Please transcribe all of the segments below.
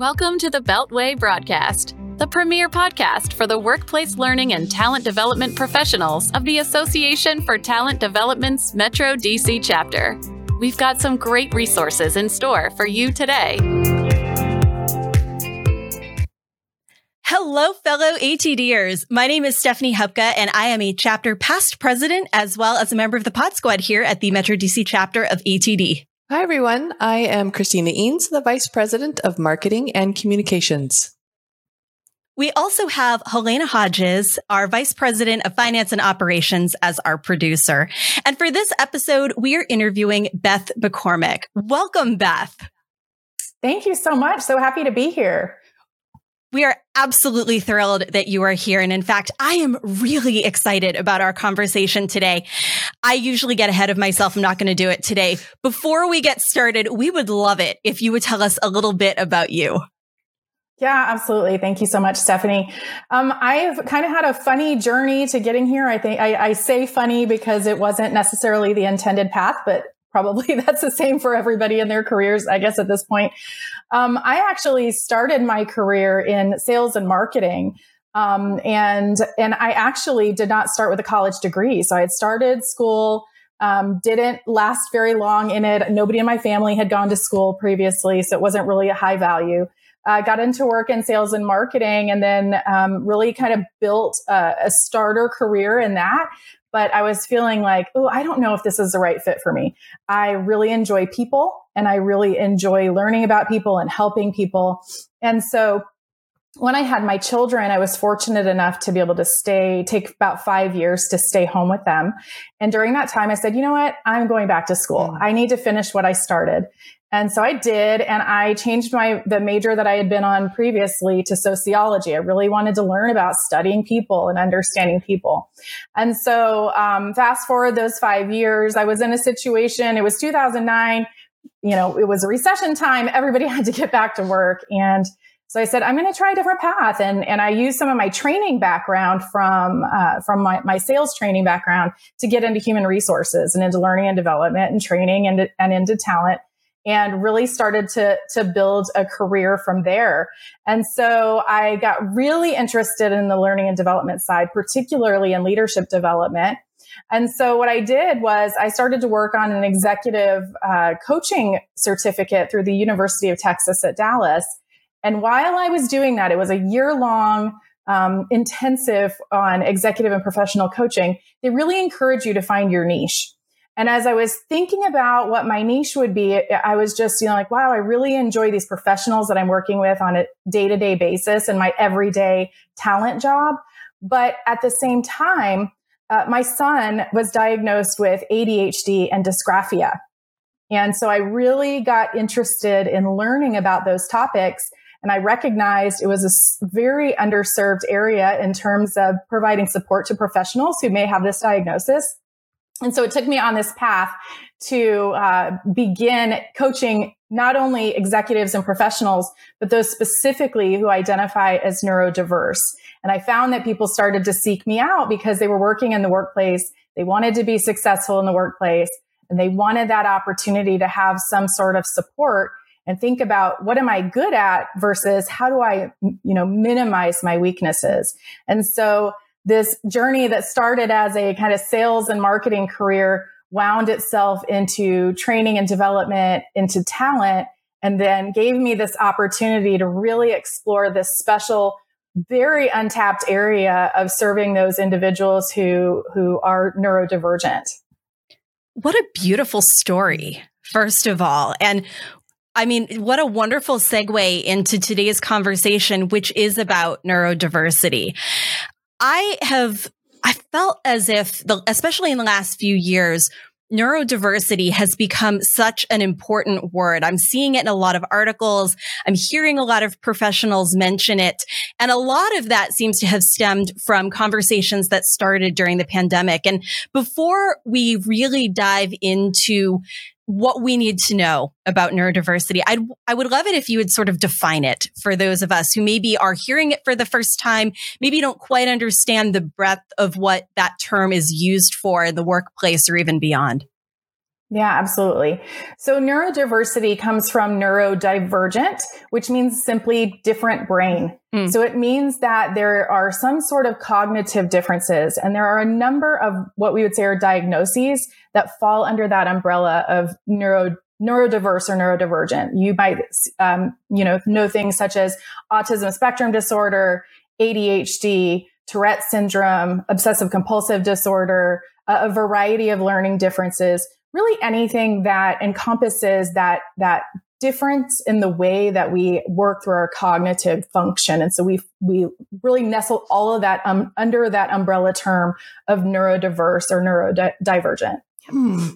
Welcome to the Beltway Broadcast, the premier podcast for the workplace learning and talent development professionals of the Association for Talent Development's Metro DC chapter. We've got some great resources in store for you today. Hello, fellow ATDers. My name is Stephanie Hupka, and I am a chapter past president as well as a member of the pod squad here at the Metro DC chapter of ATD. Hi, everyone. I am Christina Eanes, the Vice President of Marketing and Communications. We also have Helena Hodges, our Vice President of Finance and Operations, as our producer. And for this episode, we are interviewing Beth McCormick. Welcome, Beth. Thank you so much. So happy to be here. We are absolutely thrilled that you are here. And in fact, I am really excited about our conversation today. I usually get ahead of myself. I'm not going to do it today. Before we get started, we would love it if you would tell us a little bit about you. Yeah, absolutely. Thank you so much, Stephanie. Um, I've kind of had a funny journey to getting here. I think I, I say funny because it wasn't necessarily the intended path, but probably that's the same for everybody in their careers, I guess, at this point. Um, I actually started my career in sales and marketing. Um, and, and I actually did not start with a college degree. So I had started school, um, didn't last very long in it. Nobody in my family had gone to school previously. So it wasn't really a high value. I uh, got into work in sales and marketing and then um, really kind of built a, a starter career in that but I was feeling like, oh, I don't know if this is the right fit for me. I really enjoy people and I really enjoy learning about people and helping people. And so when I had my children, I was fortunate enough to be able to stay, take about five years to stay home with them. And during that time, I said, you know what? I'm going back to school. Mm. I need to finish what I started. And so I did, and I changed my, the major that I had been on previously to sociology. I really wanted to learn about studying people and understanding people. And so, um, fast forward those five years, I was in a situation, it was 2009, you know, it was a recession time. Everybody had to get back to work. And so I said, I'm going to try a different path. And, and I used some of my training background from, uh, from my, my sales training background to get into human resources and into learning and development and training and, and into talent and really started to to build a career from there. And so I got really interested in the learning and development side, particularly in leadership development. And so what I did was I started to work on an executive uh, coaching certificate through the University of Texas at Dallas. And while I was doing that, it was a year long um, intensive on executive and professional coaching. They really encourage you to find your niche. And as I was thinking about what my niche would be, I was just, you know, like, wow, I really enjoy these professionals that I'm working with on a day to day basis and my everyday talent job. But at the same time, uh, my son was diagnosed with ADHD and dysgraphia. And so I really got interested in learning about those topics. And I recognized it was a very underserved area in terms of providing support to professionals who may have this diagnosis. And so it took me on this path to uh, begin coaching not only executives and professionals, but those specifically who identify as neurodiverse. And I found that people started to seek me out because they were working in the workplace. They wanted to be successful in the workplace and they wanted that opportunity to have some sort of support and think about what am I good at versus how do I, you know, minimize my weaknesses. And so this journey that started as a kind of sales and marketing career wound itself into training and development, into talent, and then gave me this opportunity to really explore this special, very untapped area of serving those individuals who, who are neurodivergent. What a beautiful story, first of all. And I mean, what a wonderful segue into today's conversation, which is about neurodiversity. I have, I felt as if the, especially in the last few years, neurodiversity has become such an important word. I'm seeing it in a lot of articles. I'm hearing a lot of professionals mention it. And a lot of that seems to have stemmed from conversations that started during the pandemic. And before we really dive into what we need to know about neurodiversity. I'd, I would love it if you would sort of define it for those of us who maybe are hearing it for the first time, maybe don't quite understand the breadth of what that term is used for in the workplace or even beyond. Yeah, absolutely. So neurodiversity comes from neurodivergent, which means simply different brain. Mm. So it means that there are some sort of cognitive differences and there are a number of what we would say are diagnoses that fall under that umbrella of neuro neurodiverse or neurodivergent. You might, um, you know, know things such as autism spectrum disorder, ADHD, Tourette syndrome, obsessive compulsive disorder, a variety of learning differences really anything that encompasses that, that difference in the way that we work through our cognitive function. And so we, we really nestle all of that um, under that umbrella term of neurodiverse or neurodivergent. Hmm.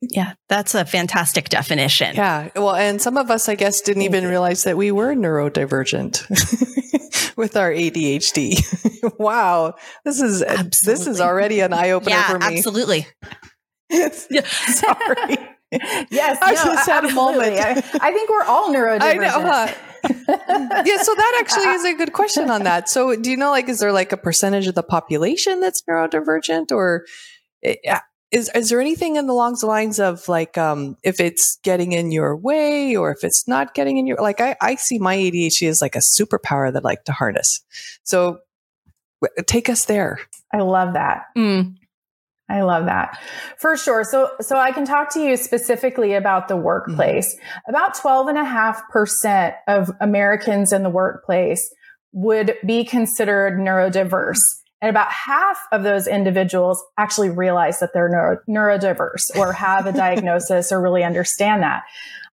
Yeah, that's a fantastic definition. Yeah. Well, and some of us, I guess, didn't even realize that we were neurodivergent with our ADHD. wow. This is, absolutely. this is already an eye opener yeah, for me. Absolutely. Sorry. Yes, I no, just had a moment. I, I, think we're all neurodivergent. I know. Huh? yeah, so that actually is a good question on that. So, do you know, like, is there like a percentage of the population that's neurodivergent, or eh, is is there anything in the along the lines of like, um, if it's getting in your way, or if it's not getting in your like? I I see my ADHD as like a superpower that I like to harness. So, take us there. I love that. Mm. I love that. For sure. So, so I can talk to you specifically about the workplace. Mm-hmm. About 12 and a half percent of Americans in the workplace would be considered neurodiverse. And about half of those individuals actually realize that they're neuro, neurodiverse or have a diagnosis or really understand that.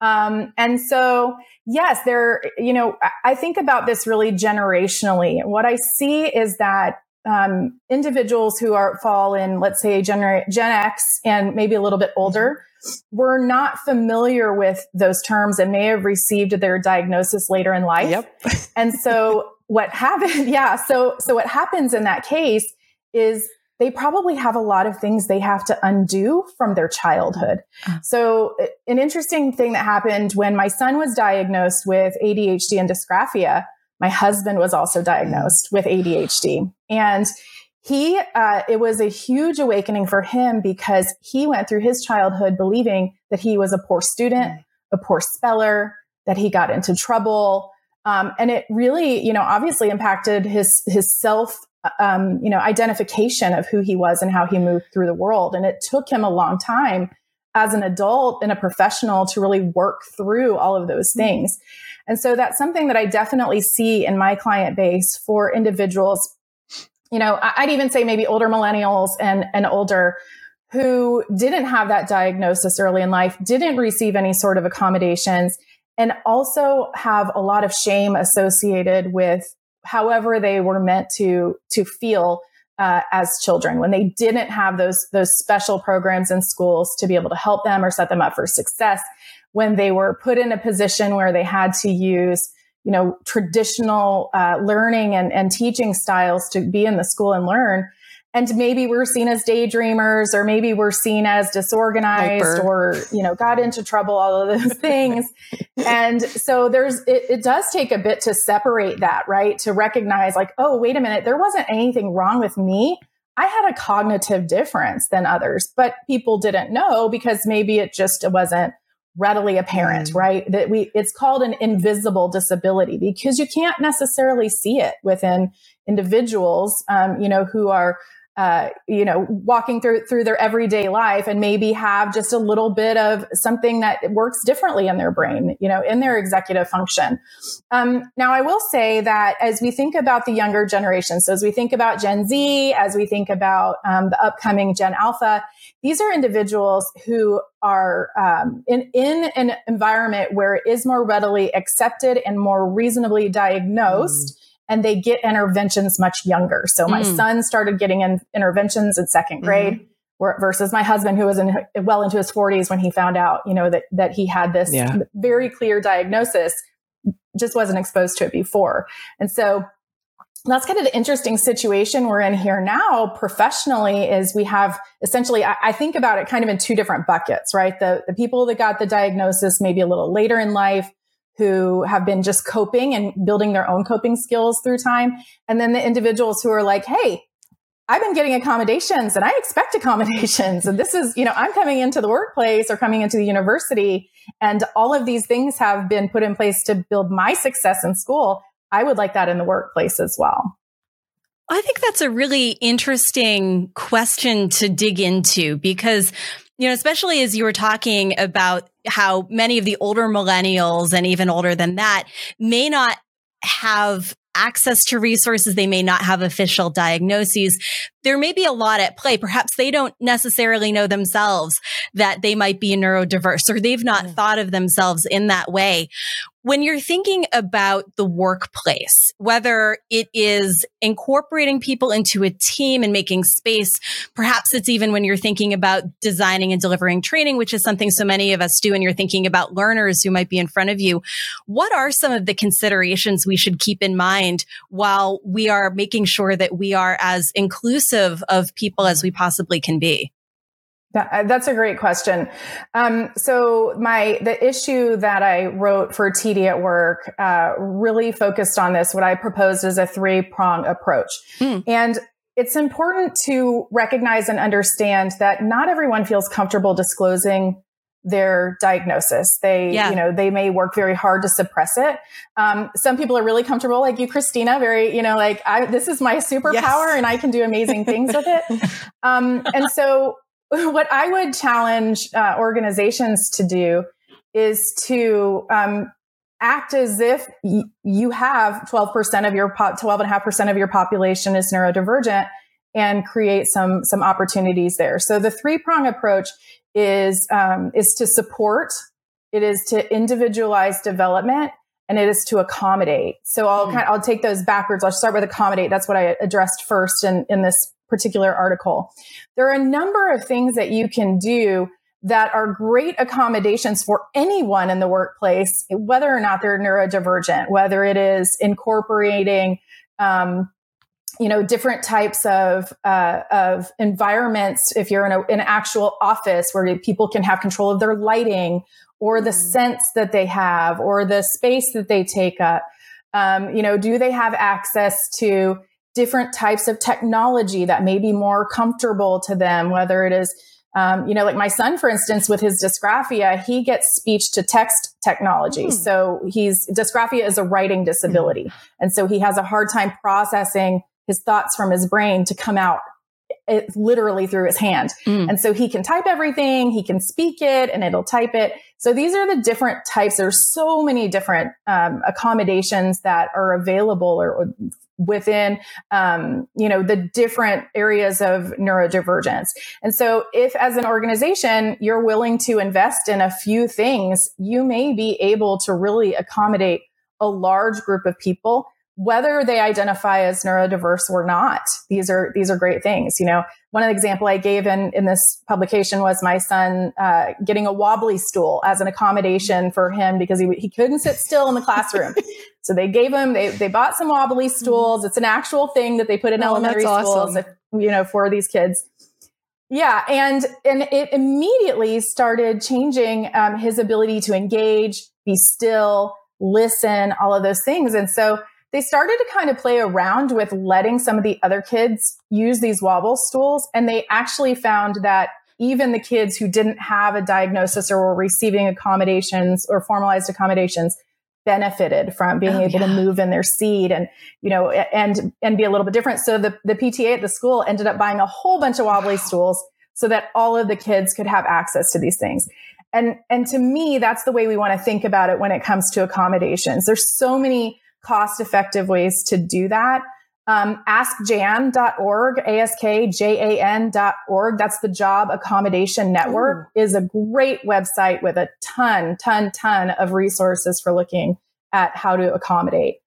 Um, and so, yes, there, you know, I think about this really generationally. What I see is that um, individuals who are fall in, let's say, Gen, Gen X and maybe a little bit older, were not familiar with those terms and may have received their diagnosis later in life. Yep. and so what happened? Yeah. So so what happens in that case is they probably have a lot of things they have to undo from their childhood. Uh. So an interesting thing that happened when my son was diagnosed with ADHD and dysgraphia my husband was also diagnosed with ADHD. And he, uh, it was a huge awakening for him because he went through his childhood believing that he was a poor student, a poor speller, that he got into trouble. Um, and it really, you know, obviously impacted his, his self, um, you know, identification of who he was and how he moved through the world. And it took him a long time as an adult and a professional to really work through all of those mm-hmm. things. And so that's something that I definitely see in my client base for individuals. You know, I'd even say maybe older millennials and, and older who didn't have that diagnosis early in life, didn't receive any sort of accommodations, and also have a lot of shame associated with however they were meant to to feel uh, as children when they didn't have those those special programs in schools to be able to help them or set them up for success when they were put in a position where they had to use you know traditional uh, learning and, and teaching styles to be in the school and learn and maybe we're seen as daydreamers or maybe we're seen as disorganized Hyper. or you know got into trouble all of those things and so there's it, it, does take a bit to separate that right to recognize like oh wait a minute there wasn't anything wrong with me i had a cognitive difference than others but people didn't know because maybe it just wasn't readily apparent, mm. right? That we, it's called an invisible disability because you can't necessarily see it within individuals, um, you know, who are uh, you know, walking through through their everyday life and maybe have just a little bit of something that works differently in their brain, you know, in their executive function. Um, now, I will say that as we think about the younger generation, so as we think about Gen Z, as we think about um, the upcoming Gen Alpha, these are individuals who are um, in in an environment where it is more readily accepted and more reasonably diagnosed. Mm and they get interventions much younger. So my mm. son started getting in interventions in second mm-hmm. grade. Mm-hmm. Versus my husband, who was in well into his 40s when he found out, you know, that that he had this yeah. very clear diagnosis, just wasn't exposed to it before, and so that's kind of the interesting situation we're in here now professionally is we have essentially I, I, think about it kind of in two different buckets right the, the people that got the diagnosis maybe a little later in life who have been just coping and building their own coping skills through time. And then the individuals who are like, Hey, I've been getting accommodations and I expect accommodations. And this is, you know, I'm coming into the workplace or coming into the university and all of these things have been put in place to build my success in school. I would like that in the workplace as well. I think that's a really interesting question to dig into because, you know, especially as you were talking about how many of the older millennials and even older than that may not have access to resources. They may not have official diagnoses. There may be a lot at play. Perhaps they don't necessarily know themselves that they might be neurodiverse or they've not mm. thought of themselves in that way. When you're thinking about the workplace, whether it is incorporating people into a team and making space, perhaps it's even when you're thinking about designing and delivering training, which is something so many of us do, and you're thinking about learners who might be in front of you. What are some of the considerations we should keep in mind while we are making sure that we are as inclusive of people as we possibly can be? That, uh, that's a great question. Um, so my the issue that I wrote for TD at Work uh, really focused on this. What I proposed is a three prong approach, mm. and it's important to recognize and understand that not everyone feels comfortable disclosing their diagnosis. They, yeah. you know, they may work very hard to suppress it. Um, some people are really comfortable, like you, Christina, very, you know, like I, this is my superpower yes. and I can do amazing things with it. Um, and so what I would challenge uh, organizations to do is to um, act as if y- you have 12% of your po- 12.5% of your population is neurodivergent and create some some opportunities there. So the three prong approach is um, is to support, it is to individualize development, and it is to accommodate. So I'll mm. kind of, I'll take those backwards. I'll start with accommodate. That's what I addressed first in in this particular article. There are a number of things that you can do that are great accommodations for anyone in the workplace, whether or not they're neurodivergent, whether it is incorporating, um, you know, different types of uh, of environments. If you're in, a, an actual office where people can have control of their lighting or the mm-hmm. sense that they have or the space that they take up, um, you know, do they have access to different types of technology that may be more comfortable to them, whether it is, um, you know, like my son, for instance, with his dysgraphia, he gets speech to text technology. Mm. So he's dysgraphia is a writing disability. Mm. And so he has a hard time processing his thoughts from his brain to come out it, literally through his hand. Mm. And so he can type everything, he can speak it, and it'll type it. So these are the different types. There's so many different um, accommodations that are available or, or within um, you know the different areas of neurodivergence. And so if as an organization you're willing to invest in a few things you may be able to really accommodate a large group of people whether they identify as neurodiverse or not these are these are great things. You know one of the example i gave in in this publication was my son uh, getting a wobbly stool as an accommodation for him because he, he couldn't sit still in the classroom. So they gave him they, they bought some wobbly stools. It's an actual thing that they put in oh, elementary schools if, you know for these kids. Yeah and and it immediately started changing um, his ability to engage be still listen all of those things. And so they started to kind of play around with letting some of the other kids use these wobble stools. And they actually found that even the kids who didn't have a diagnosis or were receiving accommodations or formalized accommodations benefited from being oh, able yeah. to move in their seat and you know and and be a little bit different so the, the pta at the school ended up buying a whole bunch of wobbly wow. stools so that all of the kids could have access to these things and and to me that's the way we want to think about it when it comes to accommodations there's so many cost effective ways to do that. Um, askjan.org, A-S-K-J-A-N.org. That's the Job Accommodation Network Ooh. is a great website with a ton, ton, ton of resources for looking at how to accommodate.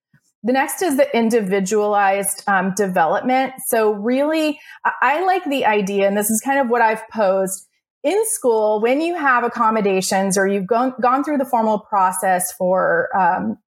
The next is the individualized um, development. So really, I like the idea, and this is kind of what I've posed in school when you have accommodations or you've gone, gone through the formal process for um,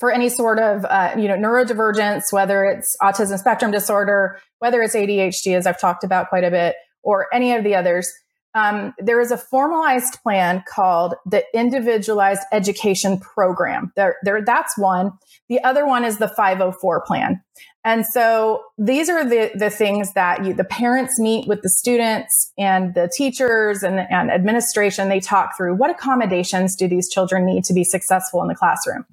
for any sort of uh, you know neurodivergence, whether it's autism spectrum disorder, whether it's ADHD, as I've talked about quite a bit, or any of the others. um, there is a formalized plan called the Individualized Education Program. There, there, that's one. The other one is the 504 plan. And so these are the, the things that you, the parents meet with the students and the teachers and, and administration. They talk through what accommodations do these children need to be successful in the classroom?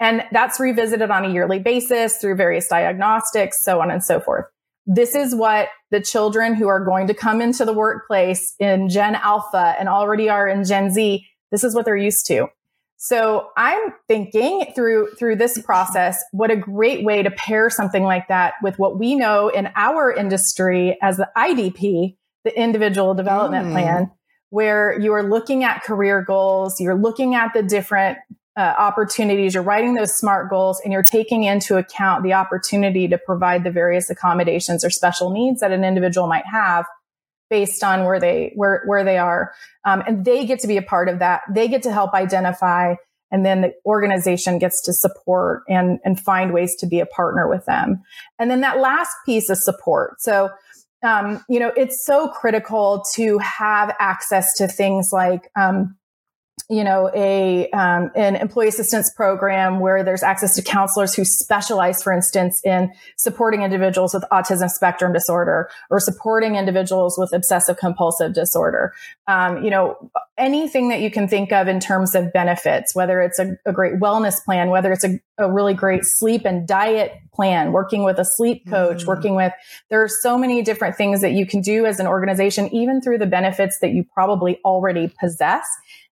And that's revisited on a yearly basis through various diagnostics, so on and so forth. This is what the children who are going to come into the workplace in Gen Alpha and already are in Gen Z, this is what they're used to. So I'm thinking through through this process, what a great way to pair something like that with what we know in our industry as the IDP, the individual development mm. plan, where you are looking at career goals, you're looking at the different uh, opportunities, you're writing those SMART goals, and you're taking into account the opportunity to provide the various accommodations or special needs that an individual might have based on where they where where they are. Um, and they get to be a part of that. They get to help identify and then the organization gets to support and and find ways to be a partner with them. And then that last piece is support. So um, you know it's so critical to have access to things like um, you know, a um, an employee assistance program where there's access to counselors who specialize, for instance, in supporting individuals with autism spectrum disorder or supporting individuals with obsessive compulsive disorder. Um, you know, anything that you can think of in terms of benefits, whether it's a, a great wellness plan, whether it's a, a, really great sleep and diet plan, working with a sleep coach, mm-hmm. working with, there are so many different things that you can do as an organization, even through the benefits that you probably already possess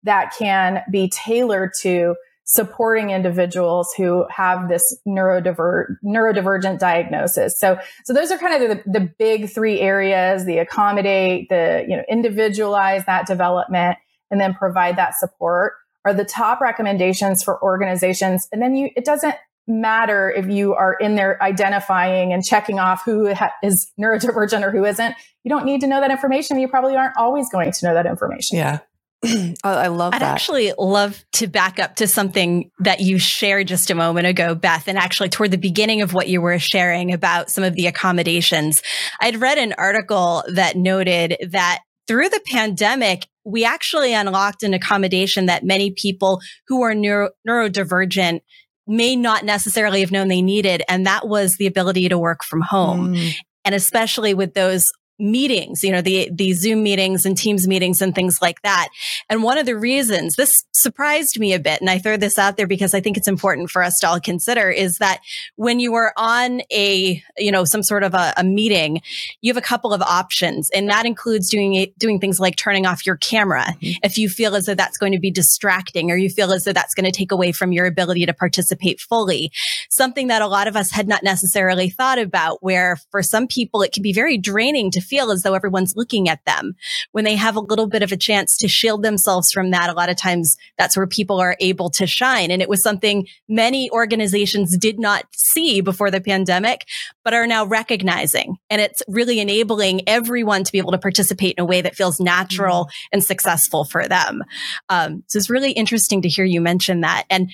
that can be tailored to supporting individuals who have this neurodiver- neurodivergent diagnosis. So, so those are kind of the, the big three areas, the accommodate, the, you know, individualize that development and then provide that support are the top recommendations for organizations. And then you, it doesn't matter if you are in there identifying and checking off who ha- is neurodivergent or who isn't. You don't need to know that information. You probably aren't always going to know that information. Yeah. I love I'd that. actually love to back up to something that you shared just a moment ago, Beth, and actually toward the beginning of what you were sharing about some of the accommodations. I'd read an article that noted that through the pandemic, we actually unlocked an accommodation that many people who are neuro- neurodivergent may not necessarily have known they needed. And that was the ability to work from home. Mm. And especially with those meetings, you know, the, the Zoom meetings and Teams meetings and things like that. And one of the reasons this surprised me a bit, and I throw this out there because I think it's important for us to all consider is that when you are on a, you know, some sort of a, a meeting, you have a couple of options and that includes doing doing things like turning off your camera mm-hmm. if you feel as though that's going to be distracting or you feel as though that's going to take away from your ability to participate fully. Something that a lot of us had not necessarily thought about where for some people it can be very draining to feel as though everyone's looking at them. When they have a little bit of a chance to shield themselves from that, a lot of times that's where people are able to shine. And it was something many organizations did not see before the pandemic, but are now recognizing. And it's really enabling everyone to be able to participate in a way that feels natural mm-hmm. and successful for them. Um, so it's really interesting to hear you mention that. And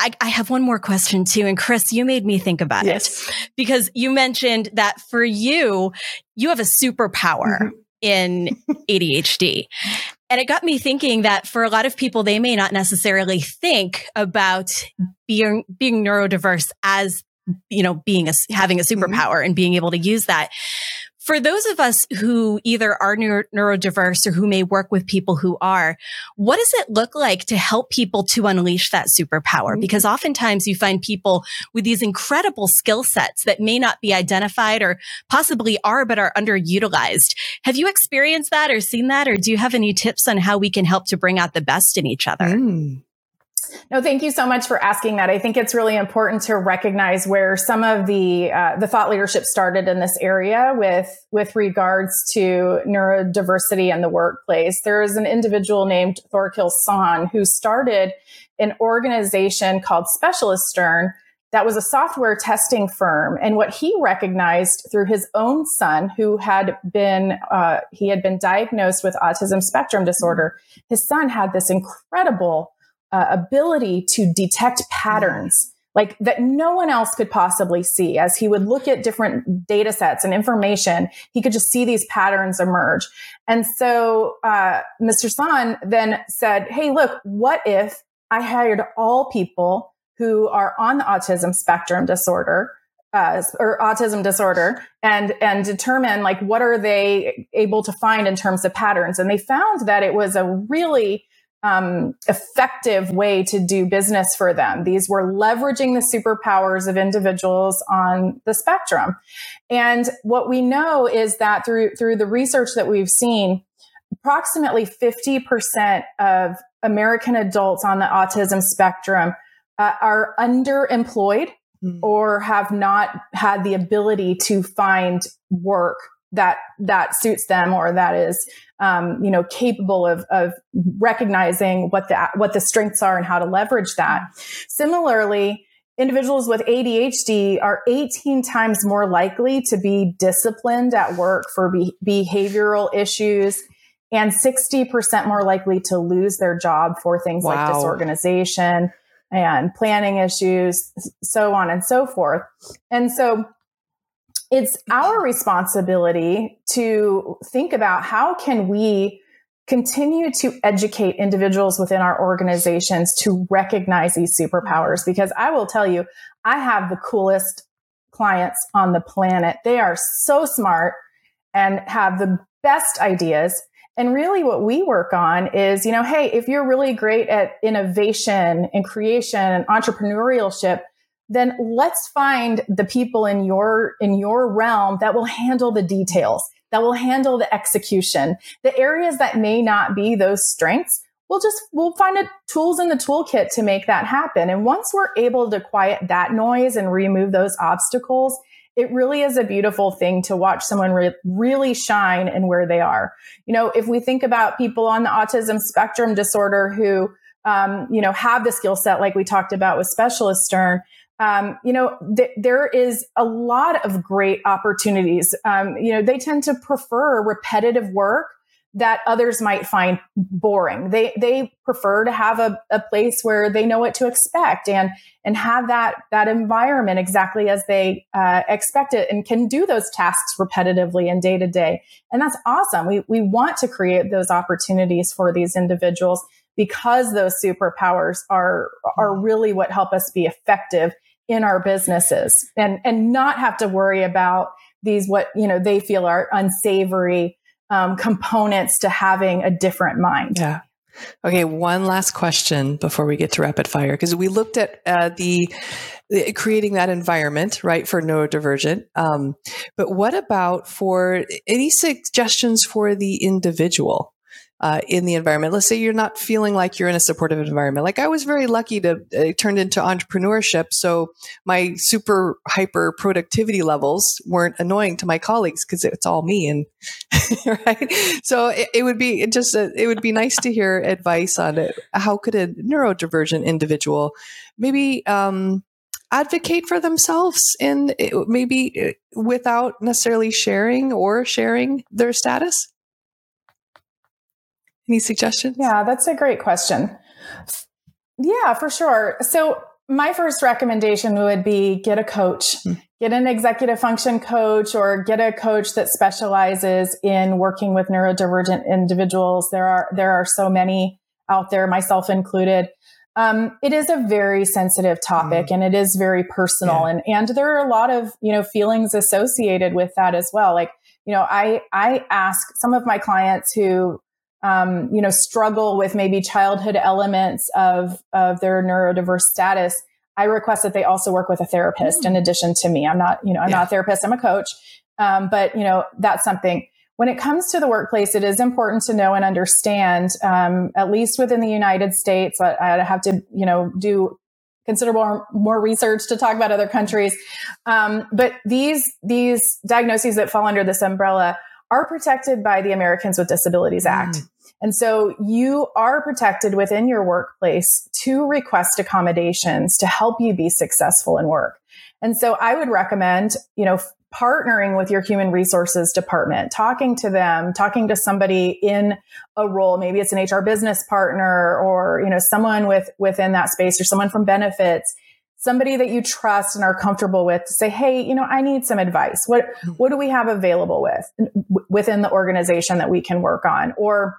I, I, have one more question too. And Chris, you made me think about yes. it because you mentioned that for you, you have a superpower mm-hmm. in ADHD. And it got me thinking that for a lot of people, they may not necessarily think about being, being neurodiverse as, you know, being a, having a mm-hmm. superpower mm-hmm. and being able to use that for those of us who either are neuro- neurodiverse or who may work with people who are, what does it look like to help people to unleash that superpower? Mm-hmm. Because oftentimes you find people with these incredible skill sets that may not be identified or possibly are, but are underutilized. Have you experienced that or seen that? Or do you have any tips on how we can help to bring out the best in each other? Mm. No, thank you so much for asking that. I think it's really important to recognize where some of the uh, the thought leadership started in this area with with regards to neurodiversity in the workplace. There is an individual named Thorkil Sonne who started an organization called Specialisterne that was a software testing firm. And what he recognized through his own son, who had been uh, he had been diagnosed with autism spectrum disorder, his son had this incredible uh, ability to detect patterns like that no one else could possibly see. As he would look at different data sets and information, he could just see these patterns emerge. And so uh, Mr. Sonne then said, Hey, look, what if I hired all people who are on the autism spectrum disorder? Uh, or autism disorder and and determine like what are they able to find in terms of patterns and they found that it was a really um, effective way to do business for them. These were leveraging the superpowers of individuals on the spectrum. And what we know is that through, through the research that we've seen, approximately 50% of American adults on the autism spectrum uh, are underemployed mm. or have not had the ability to find work that that suits them or that is um, you know capable of, of recognizing what the what the strengths are and how to leverage that similarly individuals with adhd are 18 times more likely to be disciplined at work for be- behavioral issues and 60% more likely to lose their job for things wow. like disorganization and planning issues so on and so forth and so it's our responsibility to think about how can we continue to educate individuals within our organizations to recognize these superpowers. Because i will tell you i have the coolest clients on the planet. They are so smart and have the best ideas. And really what we work on is you know hey if you're really great at innovation and creation and entrepreneurship then let's find the people in your in your realm that will handle the details that will handle the execution. The areas that may not be those strengths we'll just we'll find a, tools in the toolkit to make that happen. And once we're able to quiet that noise and remove those obstacles it really is a beautiful thing to watch someone re- really shine in where they are. You know if we think about people on the autism spectrum disorder who um, you know have the skill set like we talked about with Specialisterne um, you know, th- there is a lot of great opportunities. Um, you know, they tend to prefer repetitive work that others might find boring. They they prefer to have a, a place where they know what to expect and and have that that environment exactly as they uh, expect it and can do those tasks repetitively and day to day. And that's awesome. We we want to create those opportunities for these individuals because those superpowers are are really what help us be effective in our businesses and and not have to worry about these what you know they feel are unsavory um, components to having a different mind. Yeah. Okay, one last question before we get to rapid fire because we looked at uh, the, the, creating that environment right for neurodivergent. Um, but what about for any suggestions for the individual? Uh, in the environment. Let's say you're not feeling like you're in a supportive environment. Like I was very lucky to uh, turn into entrepreneurship, so my super hyper productivity levels weren't annoying to my colleagues because it's all me. And right, so it, it would be it just it would be nice to hear advice on it. How could a neurodivergent individual maybe um, advocate for themselves and maybe uh, without necessarily sharing or sharing their status? Any suggestions? Yeah, that's a great question. Yeah, for sure. So, my first recommendation would be get a coach, mm. get an executive function coach, or get a coach that specializes in working with neurodivergent individuals. There are there are so many out there, myself included. Um, it is a very sensitive topic mm. and it is very personal, yeah. and and there are a lot of you know feelings associated with that as well. Like you know, I I ask some of my clients who um, you know, struggle with maybe childhood elements of, of their neurodiverse status, I request that they also work with a therapist in mm. addition to me. I'm not, you know, I'm yeah. not a therapist, I'm a coach. Um, but, you know, that's something. When it comes to the workplace, it is important to know and understand, um, at least within the United States, I, I have to, you know, do considerable more research to talk about other countries. Um, but these these diagnoses that fall under this umbrella are protected by the Americans with Disabilities Act. Mm. And so you are protected within your workplace to request accommodations to help you be successful in work. And so I would recommend, you know, partnering with your human resources department, talking to them, talking to somebody in a role, maybe it's an HR business partner or, you know, someone with within that space or someone from benefits somebody that you trust and are comfortable with to say, Hey, you know, I need some advice. What, mm-hmm. what do we have available with within the organization that we can work on? Or,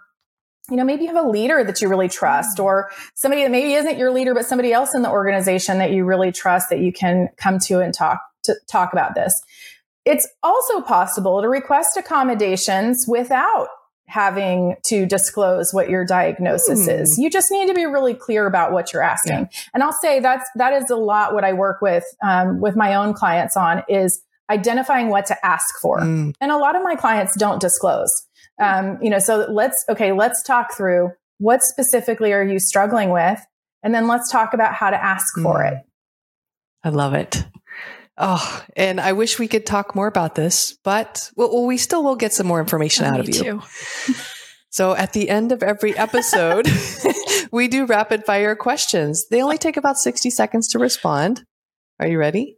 you know, maybe you have a leader that you really trust mm. or somebody that maybe isn't your leader, but somebody else in the organization that you really trust that you can come to and talk to talk about this. It's also possible to request accommodations without having to disclose what your diagnosis mm. is. You just need to be really clear about what you're asking. Yeah. And I'll say that's that is a lot what I work with um, with my own clients on is identifying what to ask for. Mm. And a lot of my clients don't disclose. Um, you know, so let's okay, let's talk through what specifically are you struggling with, and then let's talk about how to ask mm. for it. I love it. Oh, and I wish we could talk more about this, but well, we still will get some more information oh, out of you. So at the end of every episode, we do rapid fire questions. They only take about 60 seconds to respond. Are you ready?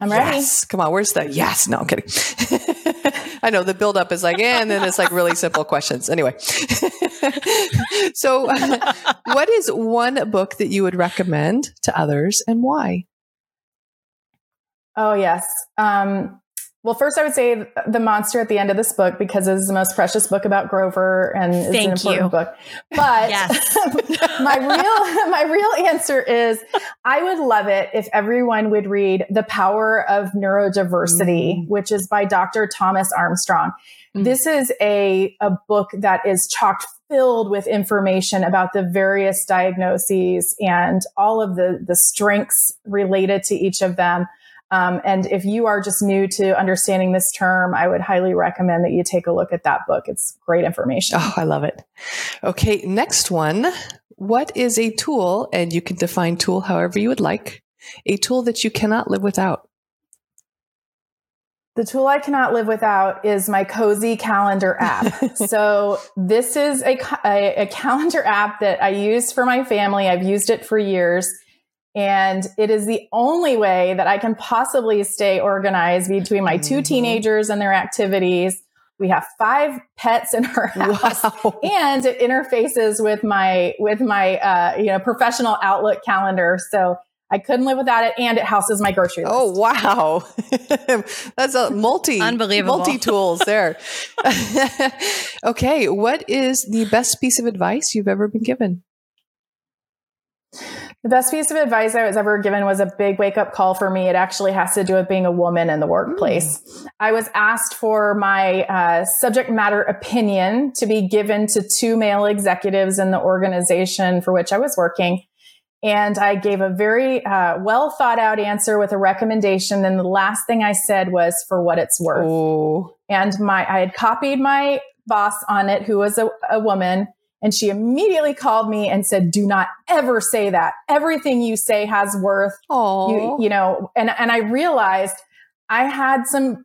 I'm ready. Yes. Come on, where's the yes? No, I'm kidding. I know the buildup is like, and then it's like really simple questions. Anyway, so what is one book that you would recommend to others and why? Oh, yes. Um, well, first, I would say the monster at the end of this book because it is the most precious book about Grover and it's Thank an important you. book. But my real my real answer is I would love it if everyone would read The Power of Neurodiversity, mm. which is by Dr. Thomas Armstrong. Mm. This is a, a book that is chocked filled with information about the various diagnoses and all of the, the strengths related to each of them. Um, and if you are just new to understanding this term, I would highly recommend that you take a look at that book. It's great information. Oh, I love it. Okay, next one. What is a tool, and you can define tool however you would like, a tool that you cannot live without? The tool I cannot live without is my Cozi Calendar app. so this is a, a, a calendar app that I use for my family. I've used it for years. And it is the only way that I can possibly stay organized between my 2 mm-hmm. teenagers and their activities. We have five pets in our house wow. and it interfaces with my, with my, uh, you know, professional Outlook calendar. So I couldn't live without it, and it houses my grocery list. Oh wow, that's a multi unbelievable multi tools there. okay, what is the best piece of advice you've ever been given? The best piece of advice I was ever given was a big wake up call for me. It actually has to do with being a woman in the workplace. Mm. I was asked for my uh, subject matter opinion to be given to two male executives in the organization for which I was working. And I gave a very uh, well thought out answer with a recommendation. And the last thing I said was for what it's worth. Ooh. And my, I had copied my boss on it, who was a, a woman. And she immediately called me and said, do not ever say that. Everything you say has worth. You, you know, and, and I realized I had some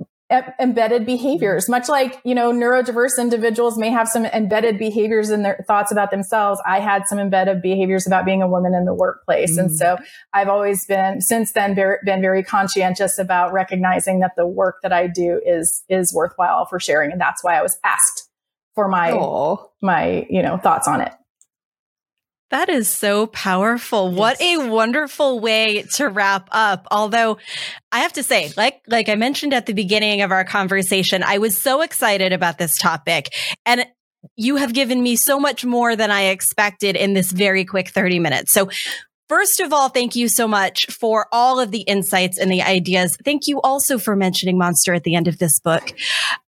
embedded behaviors, much like, you know, neurodiverse individuals may have some embedded behaviors in their thoughts about themselves. I had some embedded behaviors about being a woman in the workplace. Mm. And so I've always been, since then, been very conscientious about recognizing that the work that I do is, is worthwhile for sharing. And that's why I was asked for my my you know thoughts on it. That is so powerful. What a wonderful way to wrap up. Although I have to say, like like I mentioned at the beginning of our conversation, I was so excited about this topic and you have given me so much more than I expected in this very quick 30 minutes. So First of all, thank you so much for all of the insights and the ideas. Thank you also for mentioning Monster at the end of this book.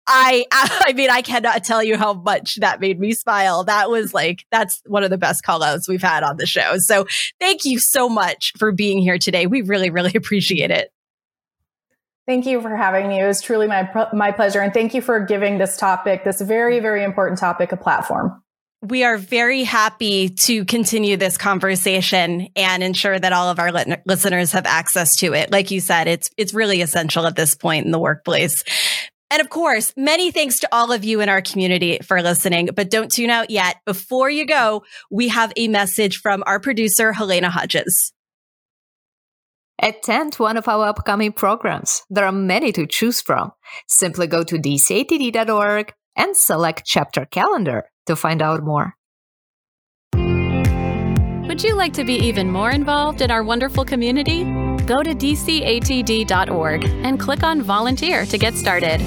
I, I mean, I cannot tell you how much that made me smile. That was like, that's one of the best call outs we've had on the show. So thank you so much for being here today. We really, really appreciate it. Thank you for having me. It was truly my, my pleasure. And thank you for giving this topic, this very, very important topic, a platform we are very happy to continue this conversation and ensure that all of our li- listeners have access to it. Like you said, it's it's really essential at this point in the workplace. And of course, many thanks to all of you in our community for listening, but don't tune out yet. Before you go, we have a message from our producer, Helena Hodges. Attend one of our upcoming programs. There are many to choose from. Simply go to dcatd.org and select chapter calendar to find out more. Would you like to be even more involved in our wonderful community? Go to dcatd.org and click on Volunteer to get started.